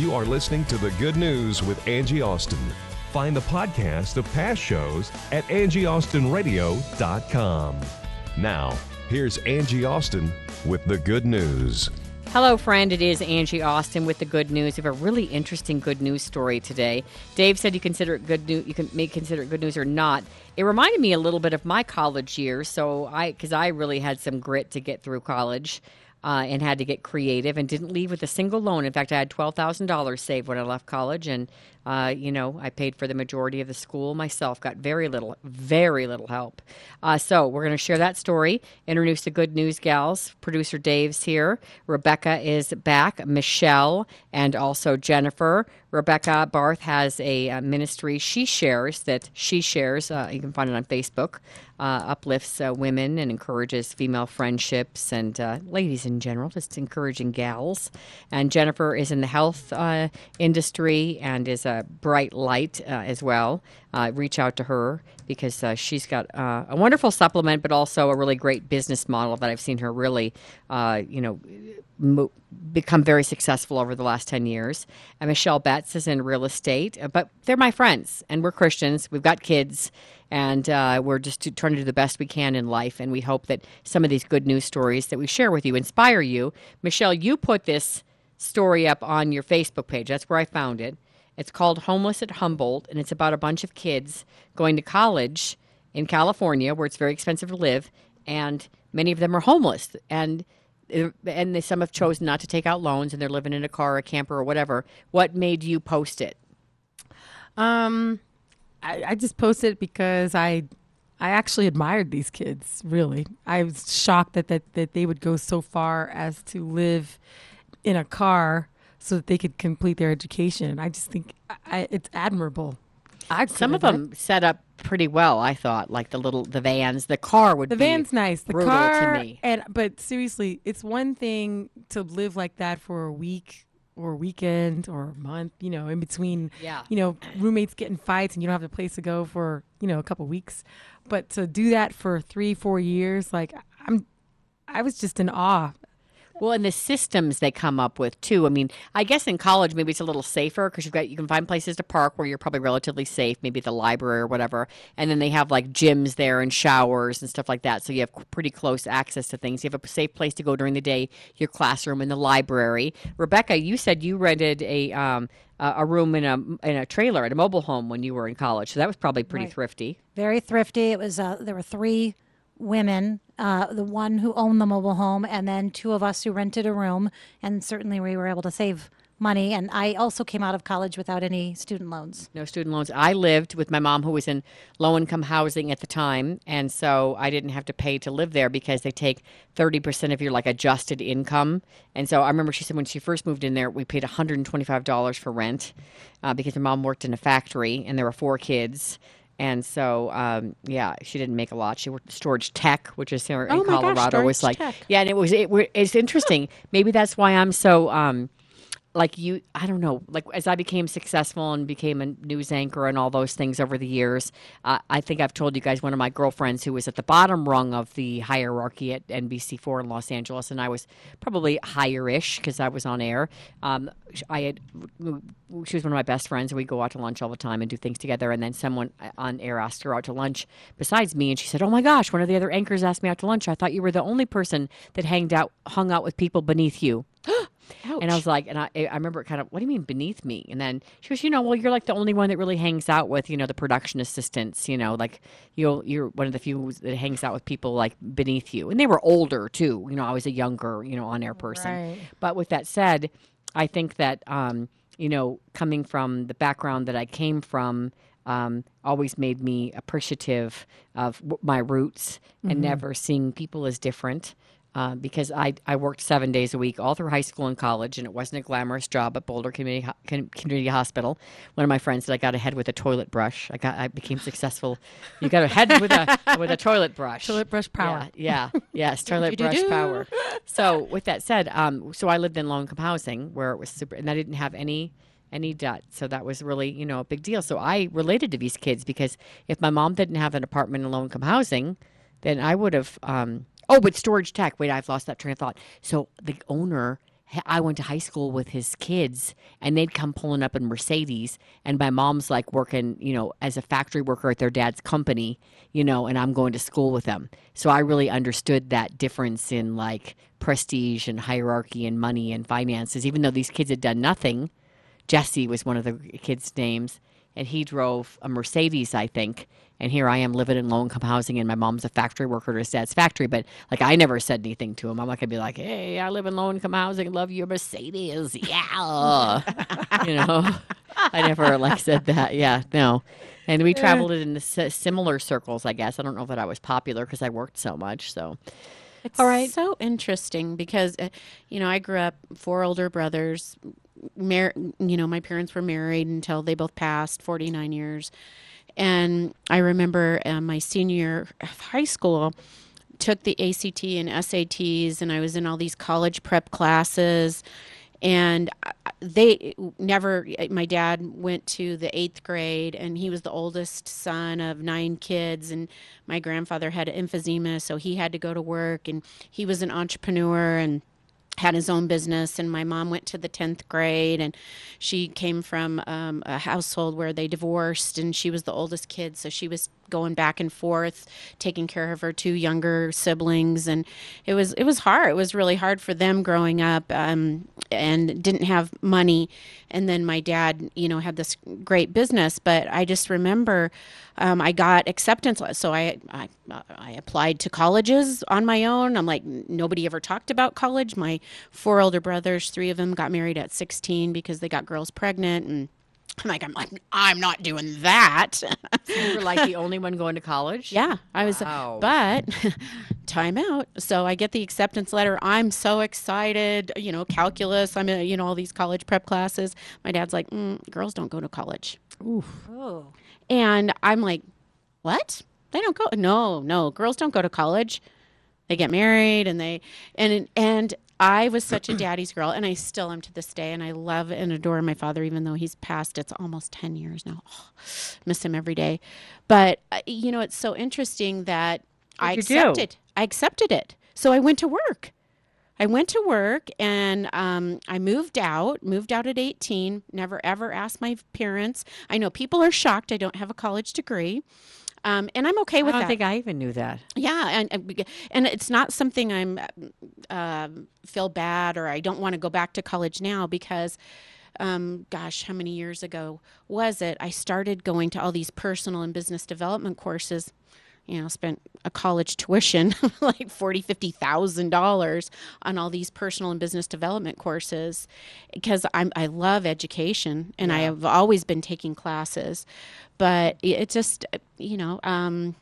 You are listening to the Good News with Angie Austin. Find the podcast of past shows at angieaustinradio.com. Now, here's Angie Austin with the good news. Hello, friend. It is Angie Austin with the good news. We have a really interesting good news story today. Dave said you consider it good news. You can may consider it good news or not. It reminded me a little bit of my college years. So I, because I really had some grit to get through college. Uh, and had to get creative and didn't leave with a single loan. In fact, I had twelve thousand dollars saved when I left college, and uh, you know I paid for the majority of the school myself. Got very little, very little help. Uh, so we're going to share that story. Introduce the good news gals. Producer Dave's here. Rebecca is back. Michelle and also Jennifer. Rebecca Barth has a uh, ministry she shares that she shares. Uh, you can find it on Facebook. Uh, uplifts uh, women and encourages female friendships and uh, ladies in general, just encouraging gals. And Jennifer is in the health uh, industry and is a bright light uh, as well. Reach out to her because she's got a wonderful supplement, but also a really great business model that I've seen her really, you know, mo- become very successful over the last 10 years. And Michelle Betts is in real estate, but they're my friends and we're Christians. We've got kids and uh, we're just trying to do the best we can in life. And we hope that some of these good news stories that we share with you inspire you. Michelle, you put this story up on your Facebook page. That's where I found it. It's called Homeless at Humboldt, and it's about a bunch of kids going to college in California, where it's very expensive to live, and many of them are homeless. And and they, some have chosen not to take out loans, and they're living in a car, a camper, or whatever. What made you post it? Um, I, I just posted it because I, I actually admired these kids. Really, I was shocked that that that they would go so far as to live in a car so that they could complete their education. I just think I, it's admirable. I Some of them set up pretty well, I thought, like the little the vans. The car would The be van's nice. The car, to me. and but seriously, it's one thing to live like that for a week or weekend or month. You know, in between. Yeah. You know, roommates getting fights and you don't have a place to go for you know a couple weeks, but to do that for three, four years, like I'm, I was just in awe. Well, and the systems they come up with too. I mean, I guess in college maybe it's a little safer because you've got you can find places to park where you're probably relatively safe, maybe the library or whatever. And then they have like gyms there and showers and stuff like that, so you have pretty close access to things. You have a safe place to go during the day, your classroom and the library. Rebecca, you said you rented a um, a room in a in a trailer at a mobile home when you were in college, so that was probably pretty Right. thrifty. very thrifty. It was uh, there were three women, uh, the one who owned the mobile home, and then two of us who rented a room. And certainly we were able to save money. And I also came out of college without any student loans. No student loans. I lived with my mom, who was in low income housing at the time, and so I didn't have to pay to live there because they take thirty percent of your like adjusted income. And so I remember she said when she first moved in there, we paid one hundred and twenty five dollars for rent uh, because my mom worked in a factory and there were four kids. And so, um, yeah, she didn't make a lot. She worked StorageTek, which is here Oh in my gosh, was storage like, tech. yeah, and it was it. It's interesting. Maybe that's why I'm so. Um, like you i don't know like as i became successful and became a news anchor and all those things over the years uh, i think i've told you guys one of my girlfriends who was at the bottom rung of the hierarchy at nbc4 in los angeles and i was probably higher-ish because i was on air. Um, i had she was one of my best friends and we go out to lunch all the time and do things together and then someone uh, on air asked her out to lunch besides me and she said oh my gosh one of the other anchors asked me out to lunch. I thought you were the only person that hanged out hung out with people beneath you and I was like, and I, I remember it kind of, what do you mean beneath me? And then she goes, you know, well, you're like the only one that really hangs out with, you know, the production assistants, you know, like you'll, you're one of the few that hangs out with people like beneath you. And they were older too. You know, I was a younger, you know, on air person. Right. But with that said, I think that, um, you know, coming from the background that I came from, um, always made me appreciative of w- my roots and never seeing people as different. Uh, because I, I worked seven days a week all through high school and college, and it wasn't a glamorous job at Boulder Community Ho- Community Hospital. One of my friends said I got ahead with a toilet brush. I got I became successful. You got ahead with a with a toilet brush. Toilet brush power. Yeah, yeah yes, toilet brush power. So with that said, um, so I lived in low income housing where it was super, and I didn't have any any debt. So that was really, you know, a big deal. So I related to these kids because if my mom didn't have an apartment in low income housing, then I would have. Um, oh, but StorageTek. Wait, I've lost that train of thought. So the owner. I went to high school with his kids, and they'd come pulling up in Mercedes. And my mom's like working, you know, as a factory worker at their dad's company, you know, and I'm going to school with them. So I really understood that difference in like prestige and hierarchy and money and finances. Even though these kids had done nothing, Jesse was one of the kids' names, and he drove a Mercedes, I think. And here I am living in low income housing, and my mom's a factory worker at his dad's factory. But like, I never said anything to him. I'm not gonna be like, "Hey, I live in low income housing. Love your Mercedes." Yeah, you know. I never like said that. Yeah, no. And we traveled in similar circles, I guess. I don't know that I was popular because I worked so much. So It's so interesting because, uh, you know, I grew up four older brothers. Mar- you know, my parents were married until they both passed, 49 years. And I remember uh, my senior high school, took the ACT and SATs, and I was in all these college prep classes. And they never, my dad went to the eighth grade, and he was the oldest son of nine kids. And my grandfather had emphysema, so he had to go to work, and he was an entrepreneur. And had his own business and my mom went to the 10th grade and she came from um, a household where they divorced and she was the oldest kid so she was going back and forth taking care of her two younger siblings. And it was it was hard. It was really hard for them growing up um, and didn't have money. And then my dad you know had this great business. But i just remember um, i got acceptance. So I, I i applied to colleges on my own. I'm like nobody ever talked about college. My four older brothers three of them got married at 16 because they got girls pregnant. And I'm like, I'm like, I'm not doing that. you were like the only one going to college. Yeah, I was. Wow. But time out. So I get the acceptance letter. I'm so excited. You know, calculus. I'm in, you know, all these college prep classes. My dad's like, mm, girls don't go to college. Oh. And I'm like, what? They don't go. No, no, girls don't go to college. They get married and they and and I was such a daddy's girl, and I still am to this day. And I love and adore my father, even though he's passed. It's almost ten years now. Oh, miss him every day. But uh, you know, it's so interesting that I What'd you do? accepted. I accepted it. So I went to work. I went to work and um, I moved out, moved out at 18, never ever asked my parents. I know people are shocked I don't have a college degree. Um, and I'm okay with that. I don't that. think I even knew that. Yeah, and and it's not something I'm um feel bad or I don't want to go back to college now because, um, gosh, how many years ago was it? I started going to all these personal and business development courses. You know, spent a college tuition like forty, fifty thousand dollars on all these personal and business development courses because I'm I love education and I have always been taking classes, but it just you know um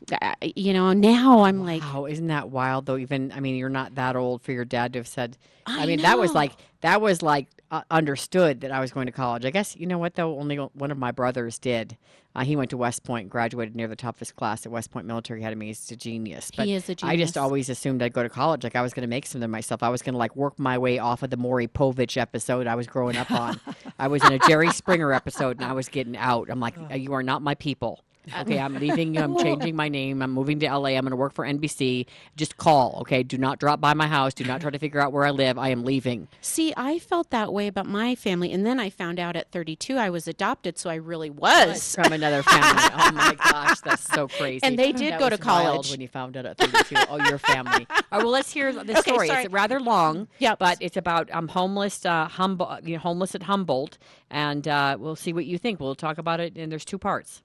you know now I'm like Wow, isn't that wild though? Even I mean, you're not that old for your dad to have said. I, I mean, that was like that was like uh, understood that I was going to college. I guess you know what though. Only one of my brothers did. Uh, he went to West Point, graduated near the top of his class at West Point Military Academy. He's a genius. But He is a genius. I just always assumed I'd go to college. Like I was going to make something of myself. I was going to like work my way off of the Maury Povich episode I was growing up on. I was in a Jerry Springer episode and I was getting out. I'm like, you are not my people. Okay, I'm leaving. I'm changing my name. I'm moving to LA. I'm going to work for NBC. Just call. Okay, do not drop by my house. Do not try to figure out where I live. I am leaving. See, I felt that way about my family, and then I found out at 32 I was adopted, so I really was. from another family. Oh my gosh, that's so crazy. And they did That go to college. when you found out at 32. oh, your family. All right, well, let's hear the Okay, story. sorry. It's rather long, Yep. but it's about um, homeless, uh, Humbo- you know, homeless at Humboldt, and uh, we'll see what you think. We'll talk about it, and there's two parts.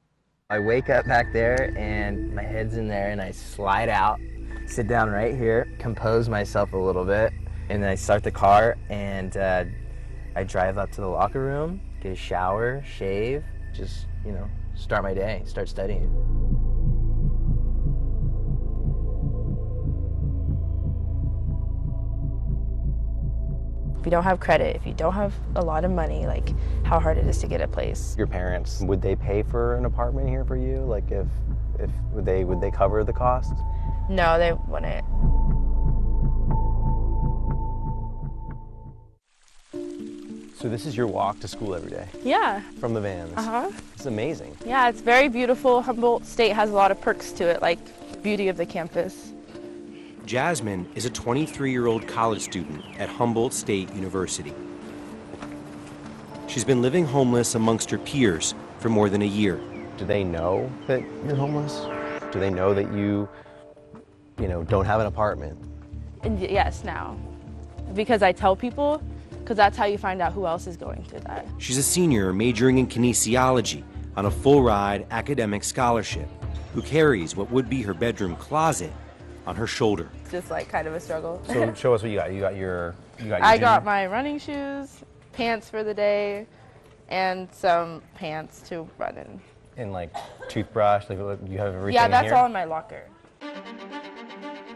I wake up back there and my head's in there and I slide out, sit down right here, compose myself a little bit, and then I start the car and uh, I drive up to the locker room, get a shower, shave, just, you know, start my day, start studying. If you don't have credit, if you don't have a lot of money, like how hard it is to get a place. Your parents, would they pay for an apartment here for you? Like if if would they would they cover the cost? No, they wouldn't. So this is your walk to school every day Yeah. from the vans. Uh huh. It's amazing. Yeah, it's very beautiful. Humboldt State has a lot of perks to it, like beauty of the campus. Jasmine is a 23 year old college student at Humboldt State University. She's been living homeless amongst her peers for more than a year. Do they know that you're homeless? Do they know that you, you know, don't have an apartment? And yes, now. Because I tell people, because that's how you find out who else is going through that. She's a senior majoring in kinesiology on a full ride academic scholarship who carries what would be her bedroom closet on her shoulder. It's just like kind of a struggle. So show us what you got. You got your you got your I gym- got my running shoes, pants for the day, and some pants to run in. and like toothbrush. Like you have everything. yeah, in that's here? all in my locker.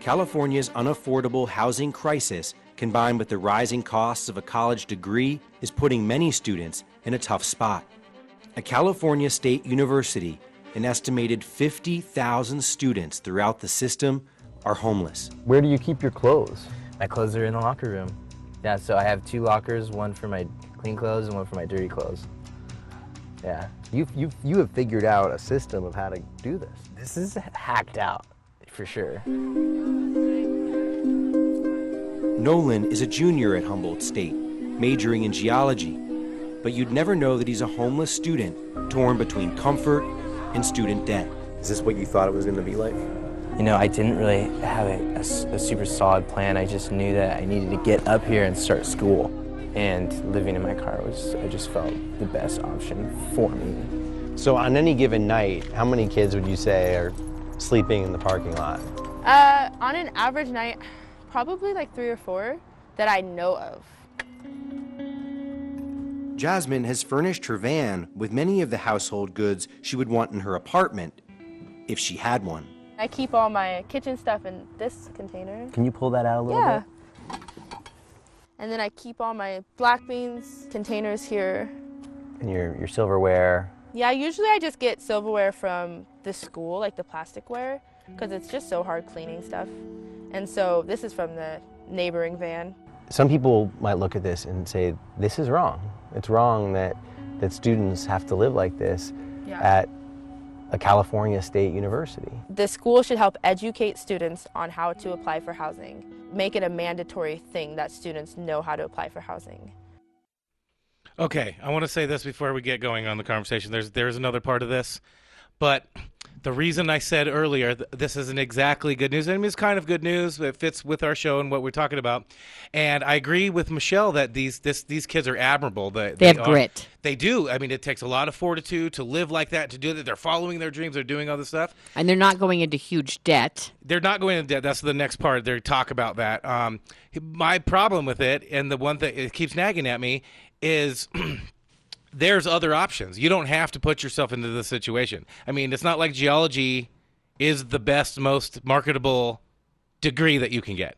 California's unaffordable housing crisis, combined with the rising costs of a college degree, is putting many students in a tough spot. At California State University, an estimated 50,000 students throughout the system are homeless. Where do you keep your clothes? My clothes are in the locker room. Yeah, so I have two lockers, one for my clean clothes and one for my dirty clothes. Yeah. You you you have figured out a system of how to do this. This is hacked out, for sure. Nolan is a junior at Humboldt State, majoring in geology, but you'd never know that he's a homeless student torn between comfort and student debt. Is this what you thought it was going to be like? You know, I didn't really have a super solid plan. I just knew that I needed to get up here and start school. And living in my car was, I just felt the best option for me. So on any given night, how many kids would you say are sleeping in the parking lot? Uh, on an average night, probably like three or four that I know of. Jasmine has furnished her van with many of the household goods she would want in her apartment if she had one. I keep all my kitchen stuff in this container. Can you pull that out a little bit? Yeah. bit? And then I keep all my black beans containers here. And your your silverware. Yeah, usually I just get silverware from the school, like the plasticware, because it's just so hard cleaning stuff. And so this is from the neighboring van. Some people might look at this and say this is wrong. It's wrong that that students have to live like this Yeah. at a California State University. The school should help educate students on how to apply for housing, make it a mandatory thing that students know how to apply for housing. Okay, I want to say this before we get going on the conversation. There's there's another part of this, but the reason I said earlier th- this isn't exactly good news. I mean, it's kind of good news. It fits with our show and what we're talking about. And I agree with Michelle that these this these kids are admirable. They, They have are- grit. They do. I mean, it takes a lot of fortitude to live like that, to do that. They're following their dreams. They're doing all this stuff. And they're not going into huge debt. They're not going into debt. That's the next part. They talk about that. Um, my problem with it, and the one thing it keeps nagging at me, is there's other options. You don't have to put yourself into this situation. I mean, it's not like geology is the best, most marketable degree that you can get.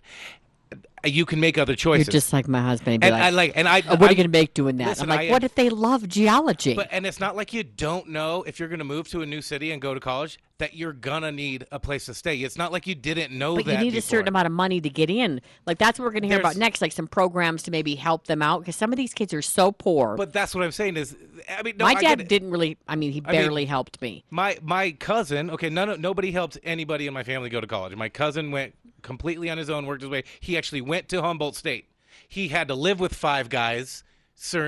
You can make other choices. You're just like my husband. And, like, I like- and I- "Oh, what are you going to make doing that? Listen, I'm like, I- uh, what if they love geology? But and it's not like you don't know if you're going to move to a new city and go to college that you're gonna need a place to stay. It's not like you didn't know But that. you need a certain amount of money to get in. Like that's what we're going to hear about next. Like some programs to maybe help them out because some of these kids are so poor. But that's what I'm saying is, I mean, no, my I dad didn't really. I mean, he I mean, barely helped me. My my cousin, okay, none nobody helped anybody in my family go to college. My cousin went completely on his own, worked his way. He actually went to Humboldt State. He had to live with five guys,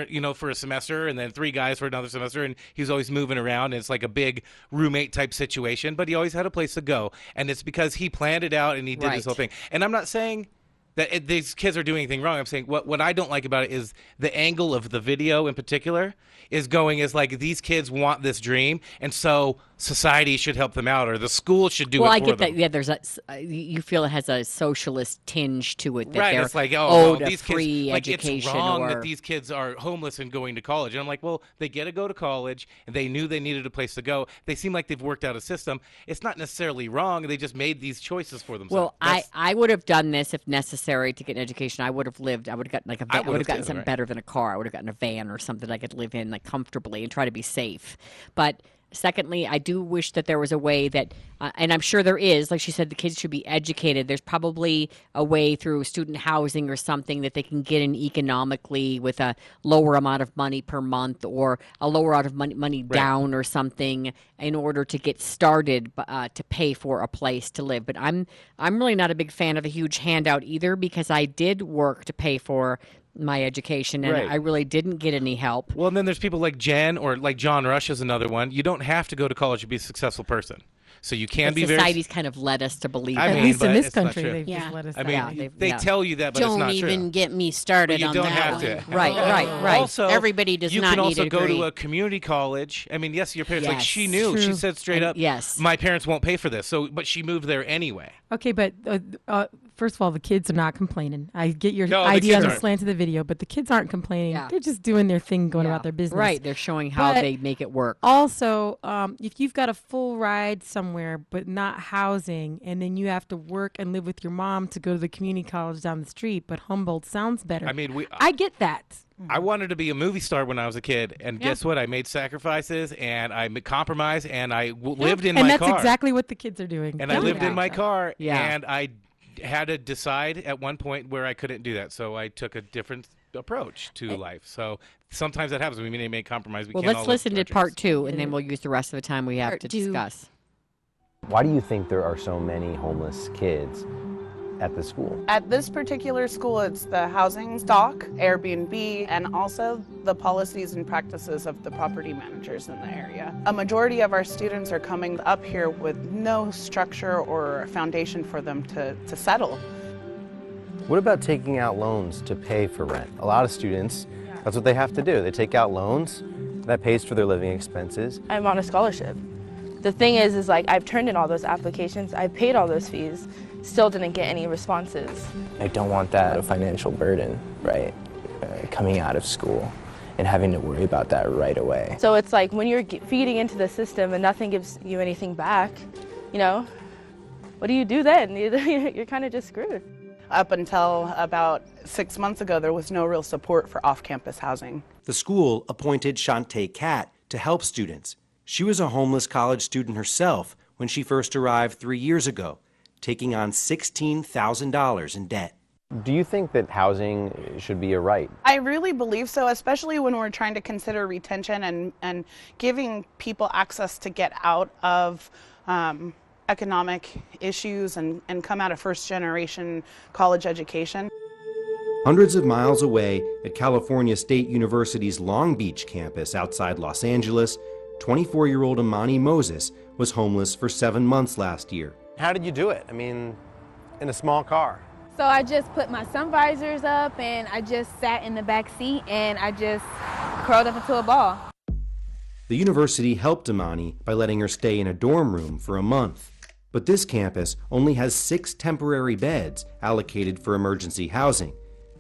you know, for a semester, and then three guys for another semester, and he was always moving around. And it's like a big roommate type situation, but he always had a place to go, and it's because he planned it out and he did Right. this whole thing. And I'm not saying that it, these kids are doing anything wrong. I'm saying what what I don't like about it is the angle of the video in particular is going is like these kids want this dream, and so society should help them out, or the school should do it. well, I get them. that. Yeah, there's a. uh, You feel it has a socialist tinge to it. That right, it's like oh, well, these free kids like it's education wrong or that these kids are homeless and going to college. And I'm like, well, they get to go to college, and they knew they needed a place to go. They seem like they've worked out a system. It's not necessarily wrong. They just made these choices for themselves. Well, I, I would have done this if necessary to get an education, I would have lived. I would have gotten like a. I van- I would have gotten too, something right. better than a car. I would have gotten a van or something I could live in like comfortably and try to be safe. But secondly, I do wish that there was a way that, uh, and I'm sure there is. Like she said, the kids should be educated. There's probably a way through student housing or something that they can get in economically with a lower amount of money per month or a lower amount of money money down or something in order to get started uh, to pay for a place to live. But I'm I'm really not a big fan of a huge handout either because I did work to pay for my education and Right. I really didn't get any help. Well, and then there's people like Jen or like John Rush is another one. You don't have to go to college to be a successful person. So you can But be very. society's kind of led us to believe I that. mean, but it's not true. Yeah. I mean, Yeah, they've- yeah. tell you that, but don't it's not even true. get me started But you on don't that have one. to. Right, right, right. Also, Everybody does you not can also go degree. to a community college. I mean, yes, your parents like she knew. She said straight And up, yes. my parents won't pay for this. So, but she moved there anyway. Okay, but uh, uh, first of all, the kids are not complaining. I get your No, idea on the slant of the video, but the kids aren't complaining. Yeah. They're just doing their thing, going Yeah. about their business. Right, they're showing how But they make it work. Also, um, if you've got a full ride somewhere but not housing, and then you have to work and live with your mom to go to the community college down the street, but Humboldt sounds better. I mean, we. I get that. I wanted to be a movie star when I was a kid, and Yeah. guess what? I made sacrifices, and I compromised, and I w- lived in and my that's exactly what the kids are doing. and I lived in my car, Yeah. and I had to decide at one point where I couldn't do that, so I took a different approach to eh. life. So sometimes that happens. We may make compromise. We well, can't let's all listen to part two, and then mm. we'll use the rest of the time we have Part to two. discuss. Why do you think there are so many homeless kids at the school? At this particular school, it's the housing stock, Airbnb, and also the policies and practices of the property managers in the area. A majority of our students are coming up here with no structure or foundation for them to, to settle. What about taking out loans to pay for rent? A lot of students, that's what they have to do. They take out loans, that pays for their living expenses. I'm on a scholarship. The thing is, is like I've turned in all those applications, I've paid all those fees, still didn't get any responses. I don't want that financial burden, right? Uh, coming out of school and having to worry about that right away. So it's like when you're feeding into the system and nothing gives you anything back, you know, what do you do then? You're kind of just screwed. Up until about six months ago, there was no real support for off campus housing. The school appointed Shantae Cat to help students. She was a homeless college student herself when she first arrived three years ago, taking on $16,000 in debt. Do you think that housing should be a right? I really believe so, especially when we're trying to consider retention and, and giving people access to get out of um, economic issues and, and come out of first generation college education. Hundreds of miles away at California State University's Long Beach campus outside Los Angeles, 24 year old Amani Moses was homeless for seven months last year. How did you do it? I mean, in a small car. So I just put my sun visors up and I just sat in the back seat and I just curled up into a ball. The university helped Amani by letting her stay in a dorm room for a month. But this campus only has six temporary beds allocated for emergency housing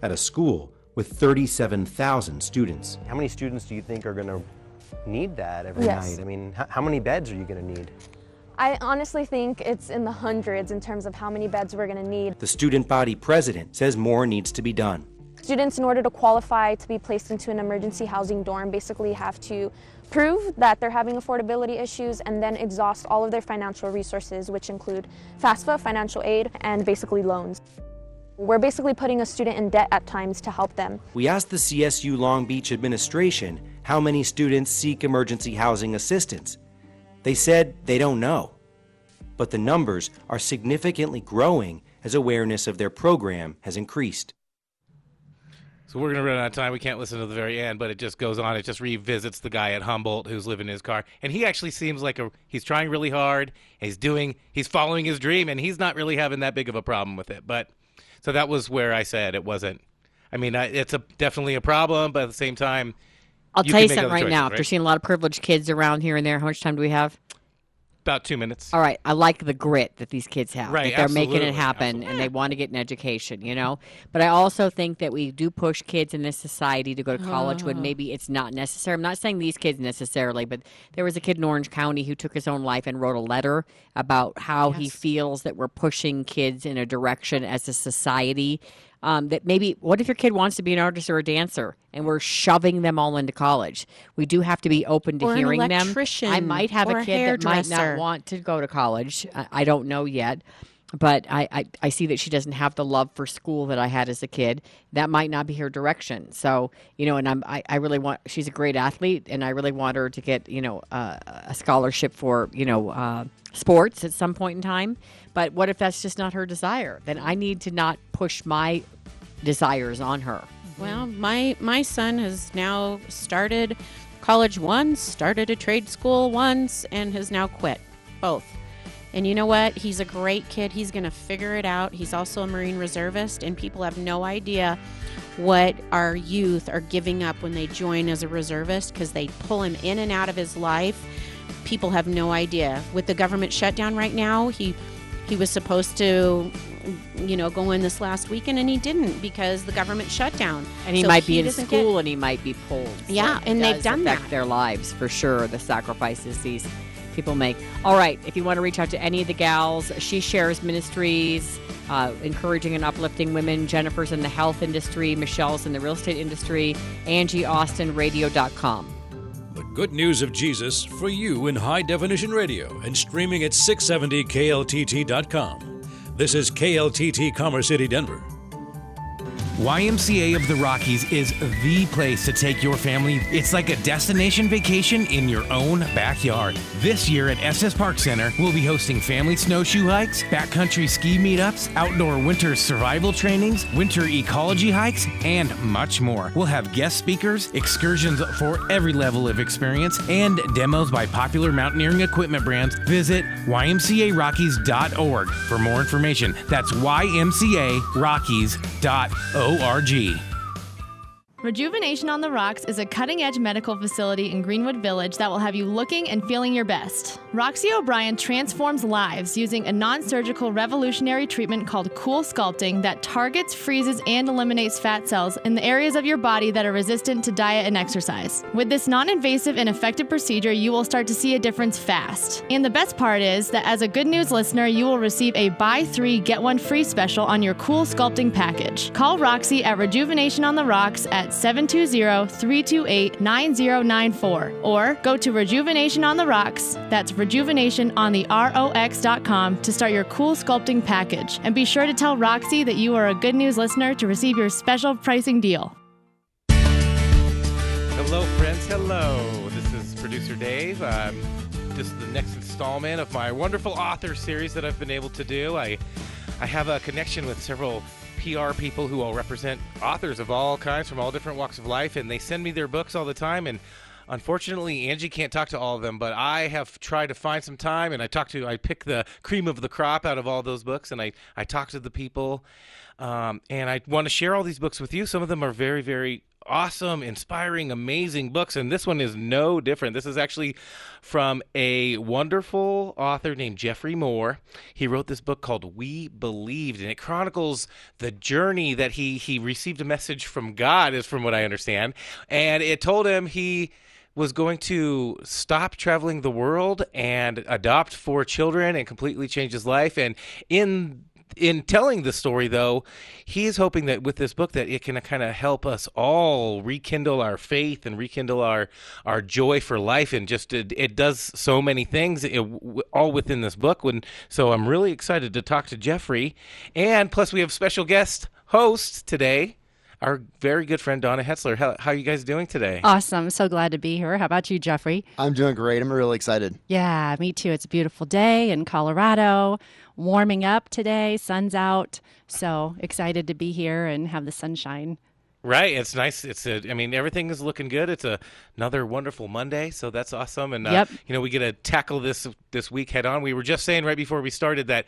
at a school with 37,000 students. How many students do you think are going to need that every Yes. night? I mean, h- how many beds are you going to need? I honestly think it's in the hundreds in terms of how many beds we're going to need. The student body president says more needs to be done. Students, in order to qualify to be placed into an emergency housing dorm, basically have to prove that they're having affordability issues and then exhaust all of their financial resources, which include FAFSA, financial aid, and basically loans. We're basically putting a student in debt at times to help them. We asked the CSU Long Beach administration how many students seek emergency housing assistance. They said they don't know. But the numbers are significantly growing as awareness of their program has increased. So we're gonna run out of time. We can't listen to the very end, but it just goes on. It just revisits the guy at Humboldt who's living in his car, and he actually seems like a he's trying really hard. He's doing he's following his dream, and he's not really having that big of a problem with it. But so that was where I said it wasn't. I mean, it's a definitely a problem, but at the same time, I'll you tell you something other right choices, now. After seeing a lot of privileged kids around here and there, how much time do we have? About two minutes. All right, I like the grit that these kids have. Right, that they're making it absolutely, happen and they want to get an education, you know? But I also think that we do push kids in this society to go to college when. Oh. maybe it's not necessary. I'm not saying these kids necessarily, but there was a kid in Orange County who took his own life and wrote a letter about how he feels that we're pushing kids in a direction as a society. Um, that maybe what if your kid wants to be an artist or a dancer and we're shoving them all into college? We do have to be open to Or an hearing them. I might have a a kid that might not want to go to college. I, I don't know yet but I, I, I see that she doesn't have the love for school that I had as a kid. That might not be her direction. So, you know, and I'm, I, I really want, she's a great athlete and I really want her to get, you know, uh, a scholarship for, you know, uh, sports at some point in time. But what if that's just not her desire? Then I need to not push my desires on her. Well, my my son has now started college once, started a trade school once, and has now quit both. And you know what? He's a great kid. He's going to figure it out. He's also a Marine reservist, and people have no idea what our youth are giving up when they join as a reservist because they pull him in and out of his life. People have no idea. With the government shutdown right now, he he was supposed to you know go in this last weekend and he didn't because the government shut down And he So might be in doesn't get- school and he might be pulled. So Yeah, and they've done affect that. their lives for sure. The sacrifices these people make. All right, if you want to reach out to any of the gals, she shares ministries, uh, encouraging and uplifting women. Jennifer's in the health industry. Michelle's in the real estate industry. AngieAustinRadio.com. The good news of Jesus for you in high definition radio and streaming at 670kltt.com. This is KLTT Commerce City, Denver. YMCA of the Rockies is the place to take your family. It's like a destination vacation in your own backyard. This year at Estes Park Center, we'll be hosting family snowshoe hikes, backcountry ski meetups, outdoor winter survival trainings, winter ecology hikes, and much more. We'll have guest speakers, excursions for every level of experience, and demos by popular mountaineering equipment brands. Visit ymcarockies.org for more information. That's ymcarockies.org. O-R-G. Rejuvenation on the Rocks is a cutting edge medical facility in Greenwood Village that will have you looking and feeling your best. Roxy O'Brien transforms lives using a non surgical revolutionary treatment called CoolSculpting that targets, freezes, and eliminates fat cells in the areas of your body that are resistant to diet and exercise. With this non invasive and effective procedure, you will start to see a difference fast. And the best part is that as a good news listener, you will receive a buy three, get one free special on your CoolSculpting package. Call Roxy at Rejuvenation on the Rocks at 720-328-9094 or go to Rejuvenation on the Rocks, that's Rejuvenation on the ROX.com to start your cool sculpting package. And be sure to tell Roxy that you are a good news listener to receive your special pricing deal. Hello, friends. Hello. This is producer Dave. Um, this is the next installment of my wonderful author series that I've been able to do. I, I have a connection with several PR people who all represent authors of all kinds from all different walks of life, and they send me their books all the time. And unfortunately, Angie can't talk to all of them, but I have tried to find some time, and I talk to, I pick the cream of the crop out of all those books, and I, I talk to the people, um, and I want to share all these books with you. Some of them are very, very awesome, inspiring, amazing books, and this one is no different. This is actually from a wonderful author named Jeffrey Moore. He wrote this book called We Believed, and it chronicles the journey that he he received a message from God, is from what I understand, and it told him he was going to stop traveling the world and adopt four children and completely change his life and in in telling the story though he is hoping that with this book that it can kind of help us all rekindle our faith and rekindle our our joy for life and just it, it does so many things it, all within this book when so i'm really excited to talk to jeffrey and plus we have special guest host today our very good friend donna hetzler how, how are you guys doing today Awesome. So glad to be here. How about you, Jeffrey? I'm doing great. I'm really excited. Yeah, me too. It's a beautiful day in Colorado, warming up today, sun's out. So excited to be here and have the sunshine. Right, it's nice. It's a, I mean, everything is looking good. It's a, another wonderful Monday, so that's awesome. And uh, Yep. you know, we get to tackle this this week head on. We were just saying right before we started that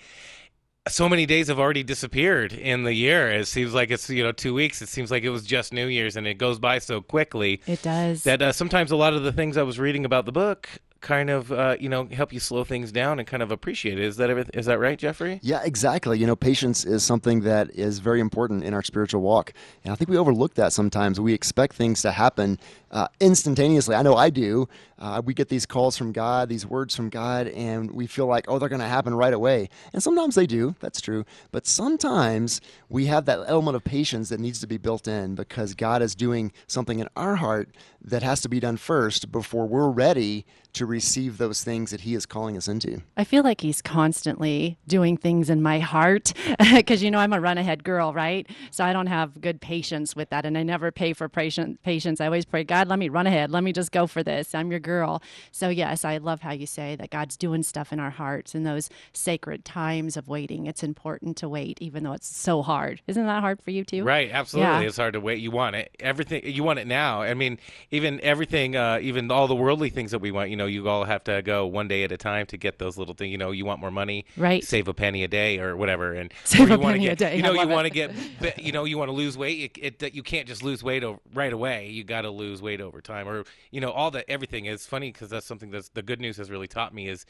so many days have already disappeared in the year. It seems like it's you know two weeks. It seems like it was just New Year's, and it goes by so quickly. It does. That uh, sometimes a lot of the things I was reading about the book kind of uh, you know help you slow things down and kind of appreciate it. Is that right, Jeffrey? Yeah, exactly. You know, patience is something that is very important in our spiritual walk. And I think we overlook that sometimes. We expect things to happen uh, instantaneously. I know I do. Uh, we get these calls from God, these words from God, and we feel like, oh, they're going to happen right away. And sometimes they do. That's true. But sometimes we have that element of patience that needs to be built in because God is doing something in our heart that has to be done first before we're ready to receive those things that He is calling us into. I feel like he's constantly doing things in my heart because you know I'm a run ahead girl, right? So I don't have good patience with that, and I never pay for patience. I always pray, God, let me run ahead, let me just go for this. I'm your girl. So yes, I love how you say that God's doing stuff in our hearts in those sacred times of waiting. It's important to wait, even though it's so hard. Isn't that hard for you too? Right, absolutely. Yeah. It's hard to wait. You want it. Everything you want it now. I mean, even everything, uh, even all the worldly things that we want. You know, you all have to go one day at a time to get those little things. You know, you want more money, Right. Save a penny a day or whatever, and Save a penny a day. You know, you want to get, you know, you want to lose weight. It, it you can't just lose weight right away. You got to lose weight over time, or you know, all that everything is funny because that's something that's the good news has really taught me is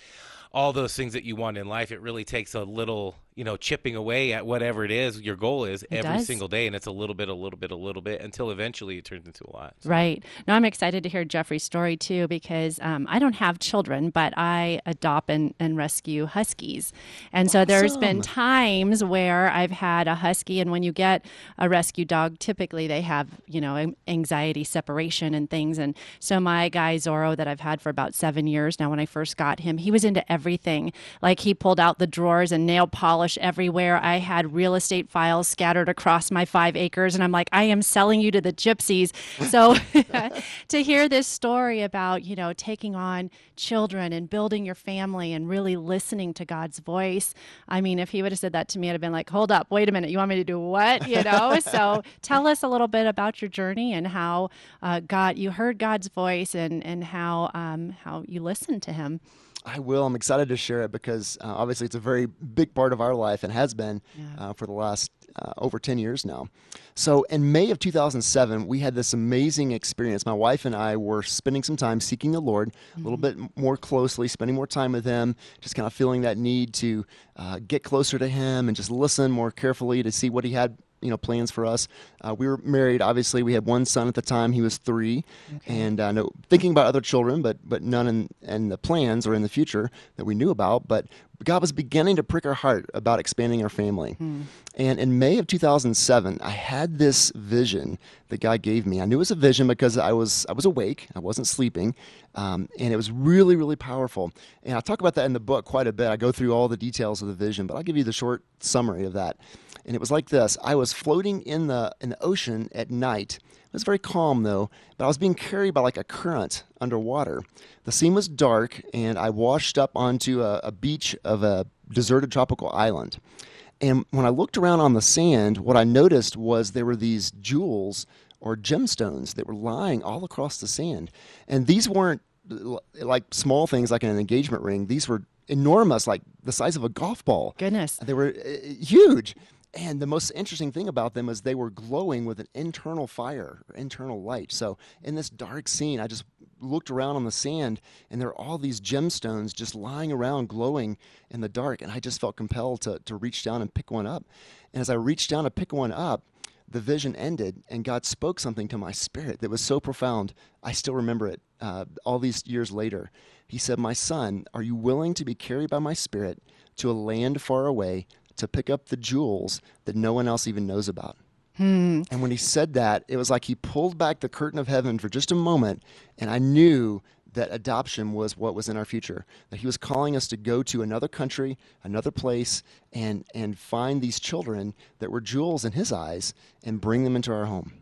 all those things that you want in life. It really takes a little, you know, chipping away at whatever it is your goal is It every does. single day, and it's a little bit, a little bit, a little bit until eventually it turns into a lot. Right. Now I'm excited to hear Jeffrey's story too because um, I don't have children, but I adopt and, and rescue huskies. And so there's been times where I've had a husky, and when you get a rescue dog, typically they have, you know, anxiety separation and things. And so my guy Zorro that I've had for about seven years now, when I first got him, he was into everything. Like he pulled out the drawers and nail polish everywhere. I had real estate files scattered across my five acres, and I'm like, I am selling you to the gypsies. So to hear this story about, you know, taking on children and building your family and really listening to God's voice. I mean, if he would have said that to me, I'd have been like, hold up, wait a minute, you want me to do what? You know? so tell us a little bit about your journey and how uh, God, you heard God's voice and, and how, um, how you listened to him. I will. I'm excited to share it because uh, obviously it's a very big part of our life and has been uh, for the last uh, over 10 years now. So in May of 2007, we had this amazing experience. My wife and I were spending some time seeking the Lord a little bit more closely, spending more time with Him, just kind of feeling that need to uh, get closer to Him and just listen more carefully to see what He had. You know, plans for us. Uh, we were married. Obviously, we had one son at the time. He was three, and uh, no, thinking about other children, but but none in, in the plans or in the future that we knew about. But God was beginning to prick our heart about expanding our family. And in May of 2007, I had this vision that God gave me. I knew it was a vision because I was I was awake. I wasn't sleeping, um, and it was really really powerful. And I talk about that in the book quite a bit. I go through all the details of the vision, but I'll give you the short summary of that. And it was like this: I was floating in the in the ocean at night. It was very calm though, but I was being carried by like a current underwater. The scene was dark, and I washed up onto a, a beach of a deserted tropical island. And when I looked around on the sand, what I noticed was there were these jewels or gemstones that were lying all across the sand. And these weren't like small things like an engagement ring, these were enormous, like the size of a golf ball. Goodness. They were uh, huge. And the most interesting thing about them is they were glowing with an internal fire internal light. So in this dark scene, I just looked around on the sand and there were all these gemstones just lying around glowing in the dark. And I just felt compelled to, to reach down and pick one up. And as I reached down to pick one up, the vision ended and God spoke something to my spirit that was so profound. I still remember it uh, all these years later. He said, My son, are you willing to be carried by my spirit to a land far away to pick up the jewels that no one else even knows about? Hmm. And when he said that, it was like he pulled back the curtain of heaven for just a moment, and I knew that adoption was what was in our future. That he was calling us to go to another country, another place, and and find these children that were jewels in his eyes and bring them into our home.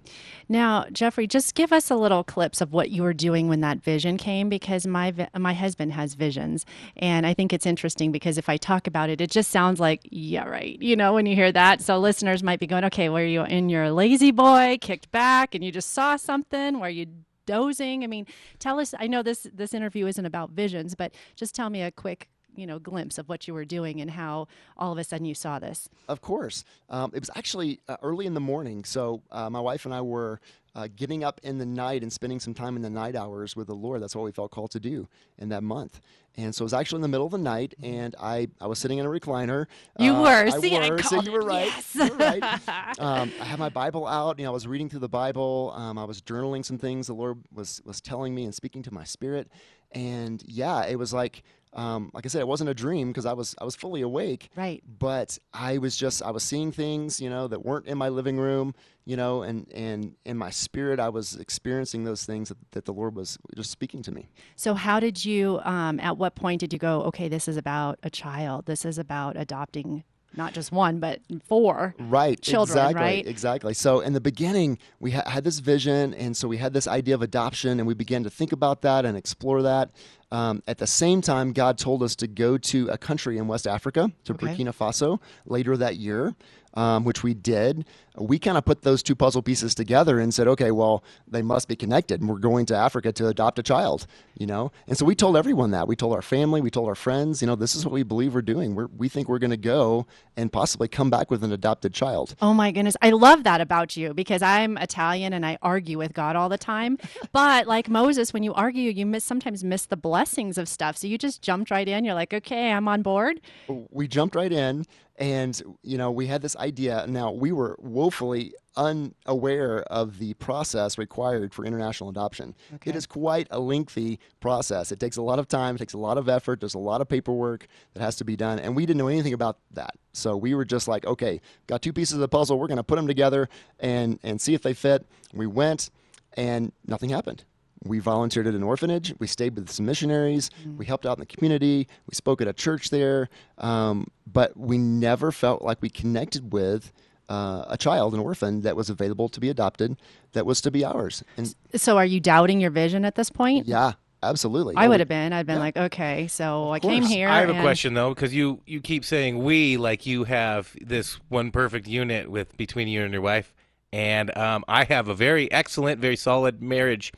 Now, Jeffrey, just give us a little clips of what you were doing when that vision came, because my my husband has visions, and I think it's interesting because if I talk about it, it just sounds like yeah, right. You know, when you hear that, so listeners might be going, okay, were you in your lazy boy, kicked back, and you just saw something? Were you dozing? I mean, tell us. I know this this interview isn't about visions, but just tell me a quick you know glimpse of what you were doing and how all of a sudden you saw this. Of course. Um, it was actually uh, early in the morning. So uh, my wife and I were uh, getting up in the night and spending some time in the night hours with the Lord. That's what we felt called to do in that month. And so it was actually in the middle of the night, and I, I was sitting in a recliner. You Uh, were. I See, I were. so you were right. Yes. You were right. um, I had my Bible out. You know, I was reading through the Bible. Um, I was journaling some things the Lord was was telling me and speaking to my spirit. And yeah, it was like, um, like I said, it wasn't a dream because I was I was fully awake. Right. But I was just I was seeing things, you know, that weren't in my living room, you know, and and in my spirit I was experiencing those things that, that the Lord was just speaking to me. So, how did you, um, at what point did you go, okay, this is about a child? This is about adopting not just one, but four right children, exactly right? exactly so in the beginning we ha- had this vision and so we had this idea of adoption and we began to think about that and explore that um, at the same time god told us to go to a country in west africa to Okay. burkina faso later that year um, which we did we kind of put those two puzzle pieces together and said okay well they must be connected and we're going to africa to adopt a child you know and so we told everyone that we told our family we told our friends you know this is what we believe we're doing we're, we think we're going to go and possibly come back with an adopted child Oh my goodness. I love that about you because I'm Italian and I argue with God all the time. But like Moses, when you argue, you miss sometimes miss the blessings of stuff. So you just jumped right in. You're like, okay, I'm on board. we jumped right in and you know we had this idea. Now we were woefully unaware of the process required for international adoption. It is quite a lengthy process. It takes a lot of time. It takes a lot of effort. There's a lot of paperwork that has to be done and we didn't know anything about that. So we were just like okay got two pieces of the puzzle. We're going to put them together and and see if they fit. We went and nothing happened we volunteered at an orphanage. We stayed with some missionaries. We helped out in the community. We spoke at a church there. Um, but we never felt like we connected with uh, a child, an orphan that was available to be adopted, that was to be ours. And So are you doubting your vision at this point? yeah, absolutely. I would have been. I'd been like, okay, so I came here. I have a question though, because you you keep saying we like you have this one perfect unit with between you and your wife, and um, I have a very excellent, very solid marriage.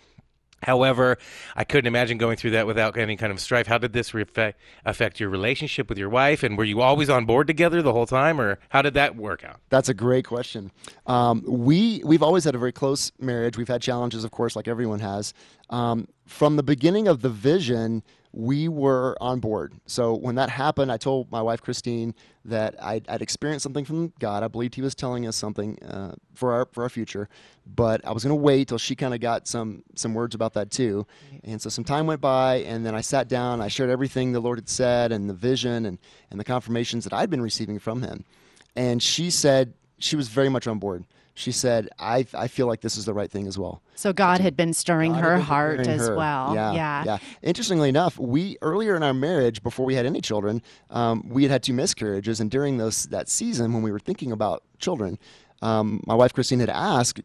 However, I couldn't imagine going through that without any kind of strife. How did this refe- affect your relationship with your wife? And were you always on board together the whole time, or how did that work out? That's a great question. Um, we we've always had a very close marriage. We've had challenges, of course, like everyone has. Um, from the beginning of the vision, we were on board. So when that happened, I told my wife Christine that I'd, I'd experienced something from God. I believed He was telling us something uh, for our for our future, but I was going to wait till she kind of got some some words about that too. And so some time went by, and then I sat down. I shared everything the Lord had said, and the vision, and and the confirmations that I'd been receiving from Him. And she said she was very much on board. She said, "I I feel like this is the right thing as well." So God had been stirring God her been heart preparing as her. well. Yeah, yeah. yeah. Interestingly enough, we earlier in our marriage, before we had any children, um, we had had two miscarriages, and during those that season when we were thinking about children, um, my wife Christine had asked,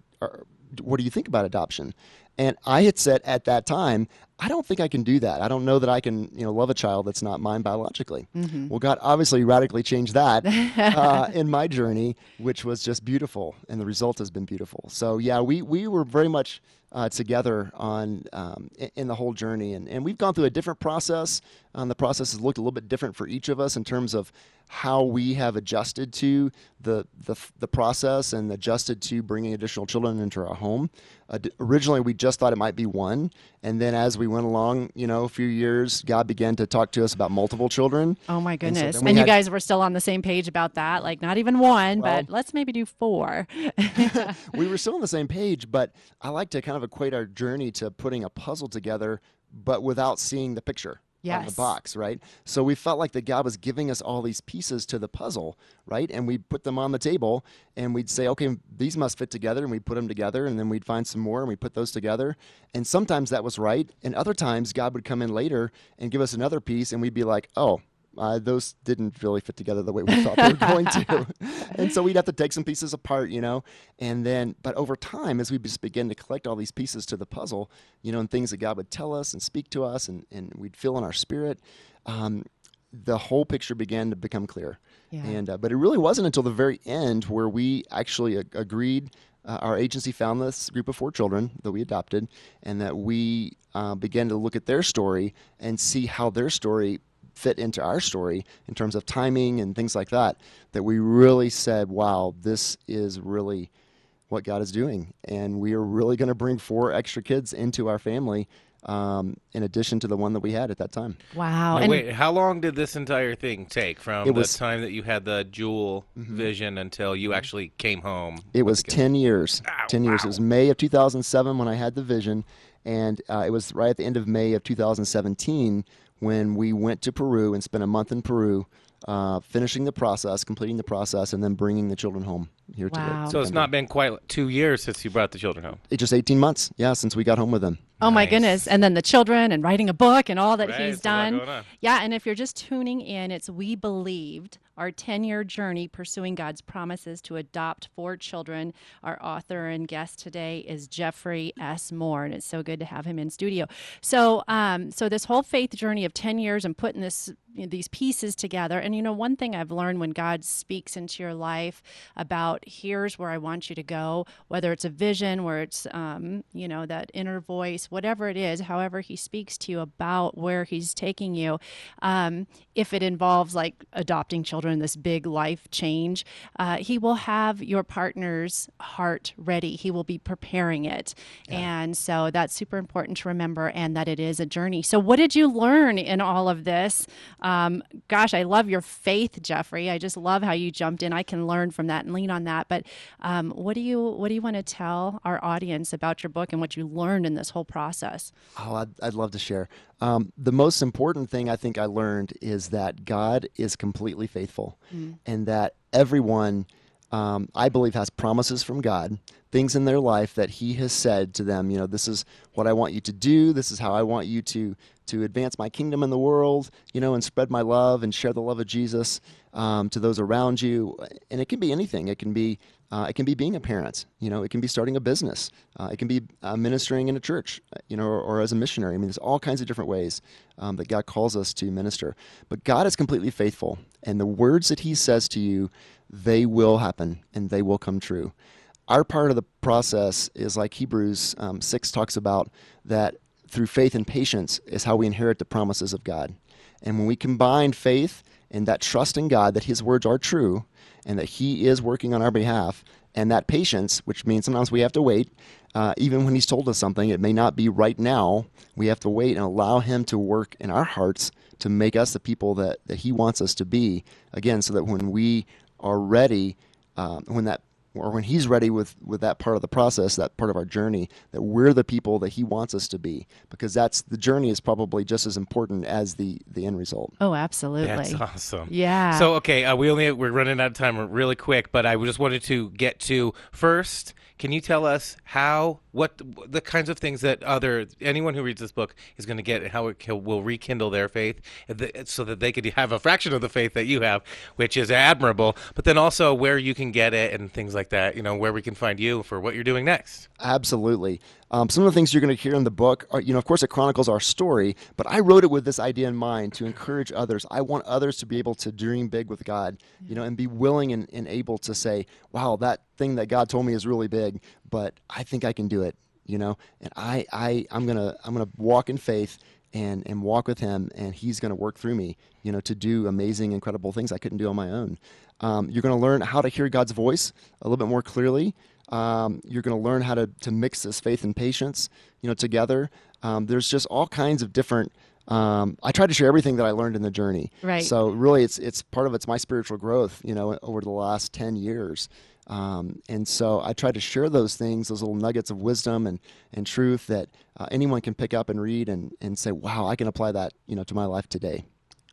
"What do you think about adoption?" And I had said at that time, I don't think I can do that. I don't know that I can, you know, love a child that's not mine biologically. Mhm. Well, God obviously radically changed that uh, in my journey, which was just beautiful, and the result has been beautiful. So yeah, we we were very much uh, together on um, in, in the whole journey, and and we've gone through a different process. Um, the process has looked a little bit different for each of us in terms of how we have adjusted to the the, the process and adjusted to bringing additional children into our home. Uh, originally, we just thought it might be one, and then as we went along, you know, a few years, God began to talk to us about multiple children. Oh my And so goodness. And, you guys were still on the same page about that. Like not even one, Well- but let's maybe do four. we were still on the same page, but I like to kind of equate our journey to putting a puzzle together, but without seeing the picture on the box, right? So we felt like that God was giving us all these pieces to the puzzle, right? And we'd put them on the table and we'd say, okay, these must fit together. And we'd put them together and then we'd find some more and we put those together. And sometimes that was right. And other times God would come in later and give us another piece and we'd be like, oh, uh, those didn't really fit together the way we thought they were going to. and so we'd have to take some pieces apart, you know. And then, but over time, as we just begin to collect all these pieces to the puzzle, you know, and things that God would tell us and speak to us and, and we'd feel in our spirit, um, the whole picture began to become clear. Yeah. And, uh, but it really wasn't until the very end where we actually agreed. Uh, our agency found this group of four children that we adopted, and that we uh, began to look at their story and see how their story fit into our story in terms of timing and things like that. That we really said, "Wow, this is really what God is doing. And we are really going to bring four extra kids into our family um, in addition to the one that we had at that time. Wow. Now, wait, how long did this entire thing take from It was- the time that you had the jewel vision until you actually came home? It was 10 years. 10 years. It was May of 2007 when I had the vision. And uh, it was right at the end of May of 2017 when we went to Peru and spent a month in Peru, uh, finishing the process, completing the process, and then bringing the children home here to So it's not been quite two years since you brought the children home. It's just 18 months, yeah, since we got home with them. Oh my goodness. And then the children and writing a book and all that Right, he's it's done. Yeah, and if you're just tuning in, it's We Believed, our 10 year journey pursuing God's promises to adopt four children. Our author and guest today is Jeffrey S. Moore, and it's so good to have him in studio. So, um, so this whole faith journey of 10 years and putting this you know, these pieces together. And you know, one thing I've learned when God speaks into your life about here's where I want you to go, whether it's a vision, where it's um, you know that inner voice, whatever it is, however He speaks to you about where He's taking you. Um, if it involves like adopting children, this big life change, uh, He will have your partner's heart ready. He will be preparing it, and so that's super important to remember, and that it is a journey. So, what did you learn in all of this? Um, gosh, I love your faith, Jeffrey. I just love how you jumped in. I can learn from that and lean on that. But um, what do you what do you want to tell our audience about your book and what you learned in this whole process? Oh, I'd, I'd love to share. Um, the most important thing I think I learned is that God is completely faithful Mm. and that everyone, um, I believe, has promises from God, things in their life that He has said to them. You know, this is what I want you to do. This is how I want you to to advance my kingdom in the world. You know, and spread my love and share the love of Jesus um, to those around you. And it can be anything. It can be uh, it can be being a parent. You know, it can be starting a business. Uh, it can be uh, ministering in a church. You know, or, or as a missionary. I mean, there's all kinds of different ways um, that God calls us to minister. But God is completely faithful, and the words that He says to you, they will happen and they will come true. Our part of the process is like Hebrews um, six talks about that through faith and patience is how we inherit the promises of God. And when we combine faith and that trust in God that His words are true and that He is working on our behalf, and that patience, which means sometimes we have to wait, uh, even when He's told us something, it may not be right now. We have to wait and allow Him to work in our hearts to make us the people that, that He wants us to be. Again, so that when we are ready, um, when that or when he's ready with with that part of the process that part of our journey that we're the people that he wants us to be because that's the journey is probably just as important as the the end result Oh, absolutely. That's awesome. Yeah. So okay, uh, we only we're running out of time really quick, but I just wanted to get to first. Can you tell us how what the kinds of things that other anyone who reads this book is going to get and how it can, will rekindle their faith, so that they could have a fraction of the faith that you have, which is admirable. But then also where you can get it and things like that. You know where we can find you for what you're doing next. Absolutely. Um, some of the things you're going to hear in the book are, you know, of course, it chronicles our story, but I wrote it with this idea in mind to encourage others. I want others to be able to dream big with God, you know, and be willing and, and able to say, wow, that thing that God told me is really big, but I think I can do it, you know, and I, I, I'm going to, I'm going to walk in faith and, and walk with him and he's going to work through me, you know, to do amazing, incredible things I couldn't do on my own. Um, you're going to learn how to hear God's voice a little bit more clearly. Um, you're going to learn how to, to mix this faith and patience, you know, together. Um, there's just all kinds of different. Um, I try to share everything that I learned in the journey. Right. So really, it's it's part of it's my spiritual growth, you know, over the last ten years. Um, and so I try to share those things, those little nuggets of wisdom and, and truth that uh, anyone can pick up and read and, and say, wow, I can apply that, you know, to my life today.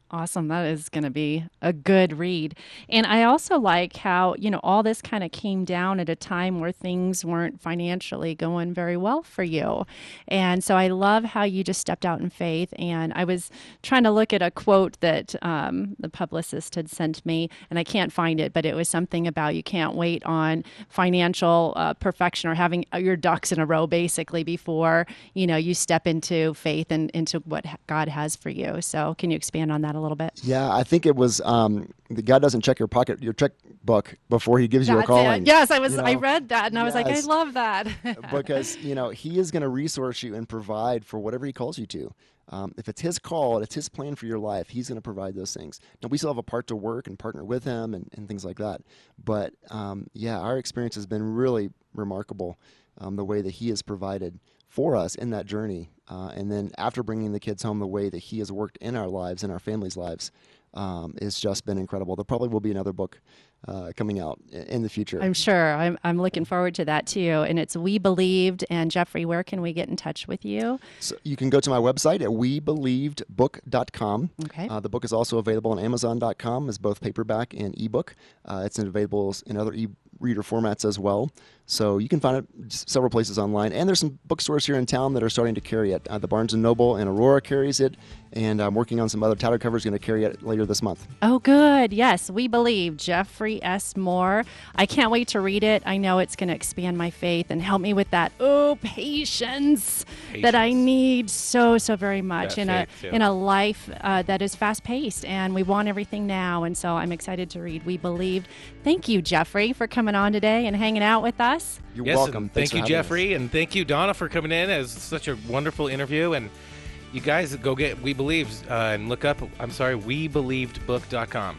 Awesome. That is going to be a good read. And I also like how, you know, all this kind of came down at a time where things weren't financially going very well for you. And so I love how you just stepped out in faith. And I was trying to look at a quote that um, the publicist had sent me, and I can't find it, but it was something about you can't wait on financial uh, perfection or having your ducks in a row, basically, before, you know, you step into faith and into what God has for you. So can you expand on that that a little bit? Yeah, I think it was um, the God doesn't check your pocket, your checkbook before He gives you a That's calling. it. Yes, I was. you I read that and I was like, I love that. because you know He is going to resource you and provide for whatever He calls you to. Um, if it's His call, it's His plan for your life. He's going to provide those things. Now we still have a part to work and partner with Him and, and things like that. But um, yeah, our experience has been really remarkable. Um, the way that He has provided for us in that journey, uh, and then after bringing the kids home, the way that He has worked in our lives, in our families' lives, um, it's just been incredible. There probably will be another book uh, coming out in the future. I'm sure. I'm, I'm looking forward to that too. And it's We Believed. And Jeffrey, where can we get in touch with you? So you can go to my website at webelievedbook.com. Okay. Uh, the book is also available on Amazon.com as both paperback and ebook. Uh, it's available in other e-reader formats as well. So you can find it several places online. And there's some bookstores here in town that are starting to carry it. Uh, the Barnes & Noble and Aurora carries it. And I'm working on some other title covers going to carry it later this month. Oh, good. Yes, We Believe. Jeffrey S. Moore. I can't wait to read it. I know it's going to expand my faith and help me with that, oh, patience, that I need so, so very much That in a, faith, yeah. in a life uh, that is fast paced and we want everything now. And so I'm excited to read We Believed. Thank you, Jeffrey, for coming on today and hanging out with us. You're yes, welcome. thank you, having us. Jeffrey, and thank you, Donna, for coming in as such a wonderful interview. And you guys go get We Believe uh, and look up. I'm sorry, WeBelievedBook.com.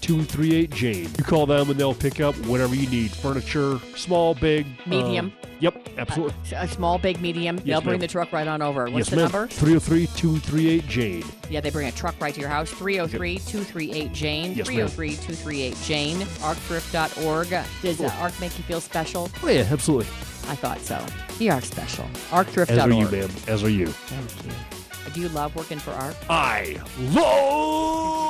238 Jane. You call them and they'll pick up whatever you need furniture, small, big, Medium. um, yep, absolutely. A small, big, medium. They'll bring ma'am. the truck right on over. What's yes, the ma'am. number? 303 238 Jane. Yeah, they bring a truck right to your house. 303 238 Jane. Yes, ma'am. 303 238 Jane. Arcthrift.org. Does uh, ARC make you feel special? Oh, yeah, absolutely. I thought so. You are special. As are you, Arcthrift.org. ma'am. As are you. Thank you. Do you love working for ARC? I love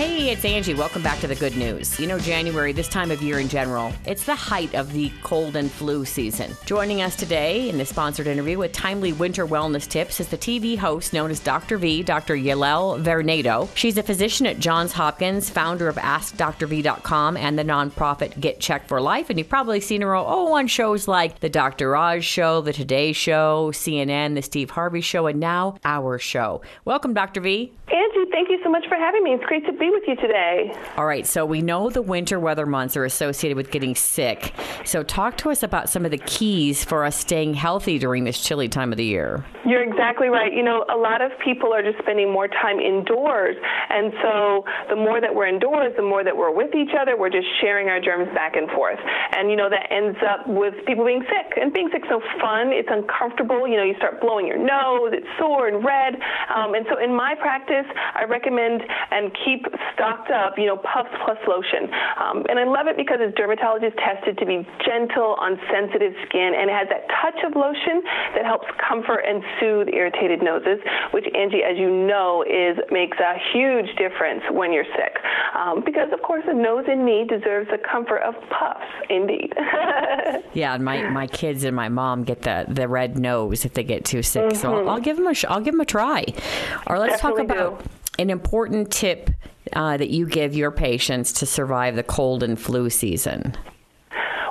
Hey, it's Angie. Welcome back to the good news. You know, January, this time of year in general, it's the height of the cold and flu season. Joining us today in this sponsored interview with timely winter wellness tips is the TV host known as Dr. V, Dr. Yael Varnado. She's a physician at Johns Hopkins, founder of AskDrV.com and the nonprofit Get Checked for Life. And you've probably seen her oh, on shows like The Dr. Oz Show, The Today Show, CNN, The Steve Harvey Show, and now our show. Welcome, Dr. V. Angie, thank you so much for having me. It's great to be with you today. All right, so we know the winter weather months are associated with getting sick. So, talk to us about some of the keys for us staying healthy during this chilly time of the year. You're exactly right. You know, a lot of people are just spending more time indoors. And so the more that we're indoors, the more that we're with each other, we're just sharing our germs back and forth. And, you know, that ends up with people being sick. And being sick's no fun. It's uncomfortable. You know, you start blowing your nose, it's sore and red. Um, and so in my practice, I recommend and keep stocked up, you know, Puffs Plus lotion. Um, and I love it because it's dermatologist tested to be gentle on sensitive skin, and it has that touch of lotion that helps comfort and soothe irritated noses, which Angie, as you know, is makes a huge difference when you're sick. Um, because of course, a nose in need deserves the comfort of Puffs. Indeed. Yeah, and my, my kids and my mom get the, the red nose if they get too sick. So Mhm. I'll, I'll give them a sh- I'll give them a try. Or let's Definitely talk about an important tip uh, that you give your patients to survive the cold and flu season.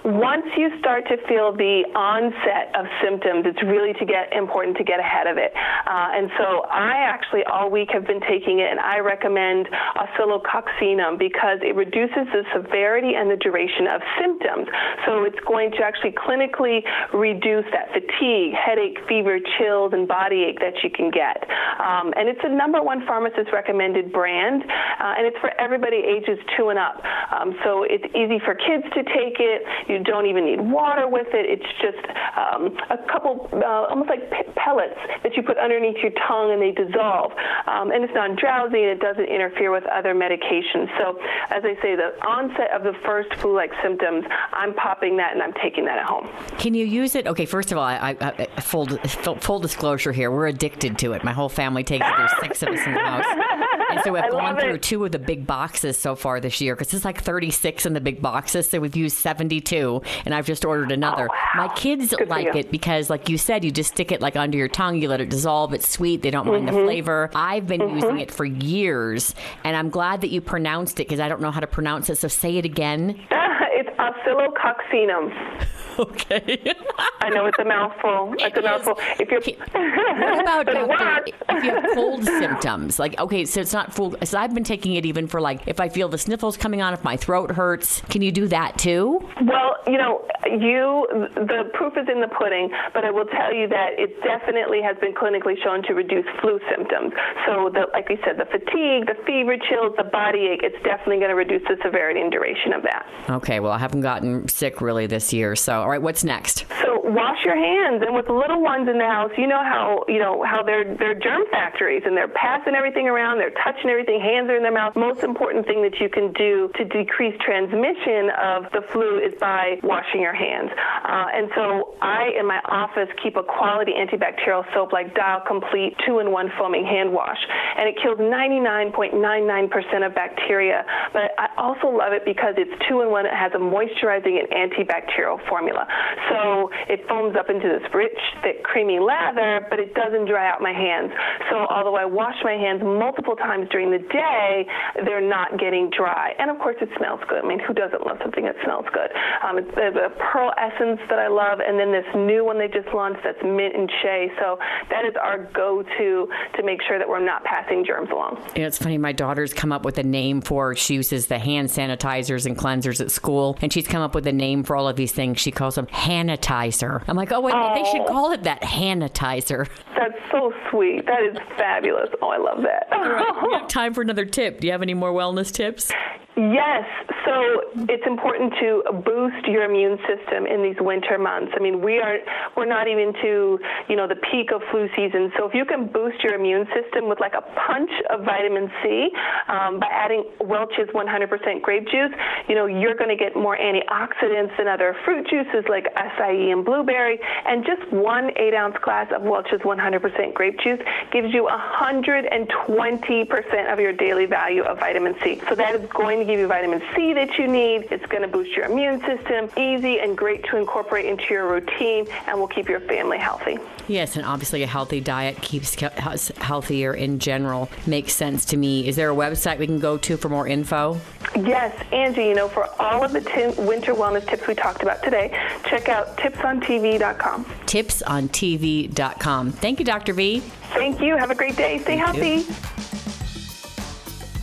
Once you start to feel the onset of symptoms, it's really to get important to get ahead of it. Uh, and so I actually all week have been taking it, and I recommend oscillococcinum because it reduces the severity and the duration of symptoms. So it's going to actually clinically reduce that fatigue, headache, fever, chills, and body ache that you can get. Um, and it's a number one pharmacist recommended brand, uh, and it's for everybody ages two and up. Um, so it's easy for kids to take it. You don't even need water with it. It's just um, a couple, uh, almost like p- pellets that you put underneath your tongue and they dissolve. Um, and it's non drowsy and it doesn't interfere with other medications. So, as I say, the onset of the first flu like symptoms, I'm popping that and I'm taking that at home. Can you use it? Okay, first of all, I, I, I full, full full disclosure here, we're addicted to it. My whole family takes it. There's six of us in the house. And so we've gone through it. two of the big boxes so far this year because it's like 36 in the big boxes. So we've used 72, and I've just ordered another. My kids like it because, like you said, you just stick it like under your tongue, you let it dissolve. It's sweet. They don't mind the Mhm. flavor. I've been Mhm. using it for years, and I'm glad that you pronounced it because I don't know how to pronounce it. So say it again. oscillococcinum. Okay. I know it's a mouthful. It's a mouthful. If you're What about doctor, if you have cold symptoms? Like, okay, so it's not full. So I've been taking it even for like if I feel the sniffles coming on, if my throat hurts. Can you do that too? Well, you know, you the proof is in the pudding, but I will tell you that it definitely has been clinically shown to reduce flu symptoms. So, the, like we said, the fatigue, the fever, chills, the body ache, it's definitely going to reduce the severity and duration of that. Okay, well, I haven't gotten sick really this year. So, all right, what's next? Wash your hands, and with little ones in the house, you know how you know how they're they're germ factories, and they're passing everything around, they're touching everything, hands are in their mouth. Most important thing that you can do to decrease transmission of the flu is by washing your hands. Uh, and so I, in my office, keep a quality antibacterial soap like Dial Complete two-in-one foaming hand wash, and it kills 99.99% of bacteria. But I also love it because it's two-in-one. It has a moisturizing and antibacterial formula. So it foams up into this rich, thick, creamy lather, but it doesn't dry out my hands. So although I wash my hands multiple times during the day, they're not getting dry. And of course, it smells good. I mean, who doesn't love something that smells good? Um, it's the, Pearl Essence that I love, and then this new one they just launched that's mint and shea. So that is our go-to to make sure that we're not passing germs along. You it's funny. My daughter's come up with a name for. She uses the hand sanitizers and cleansers at school, and she's come up with a name for all of these things. She calls them hanitizer. I'm like, oh wait, they should oh. call it that hanitizer. That's so sweet. That is fabulous. Oh, I love that. Right, we have time for another tip. Do you have any more wellness tips? Yes, so it's important to boost your immune system in these winter months. I mean, we are we're not even to you know the peak of flu season. So if you can boost your immune system with like a punch of vitamin C um, by adding Welch's 100% grape juice, you know you're going to get more antioxidants than other fruit juices like acai and blueberry. And just one eight ounce glass of Welch's 100% grape juice gives you 120% of your daily value of vitamin C. So that is going to give you vitamin C that you need. It's going to boost your immune system. Easy and great to incorporate into your routine and will keep your family healthy. Yes, and obviously a healthy diet keeps us healthier in general. Makes sense to me. Is there a website we can go to for more info? Yes, Angie, you know, for all of the tin winter wellness tips we talked about today, check out tipsontv.com. Tipsontv.com. Thank you, Dr. V. Thank you. Have a great day. Stay healthy.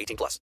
18 plus.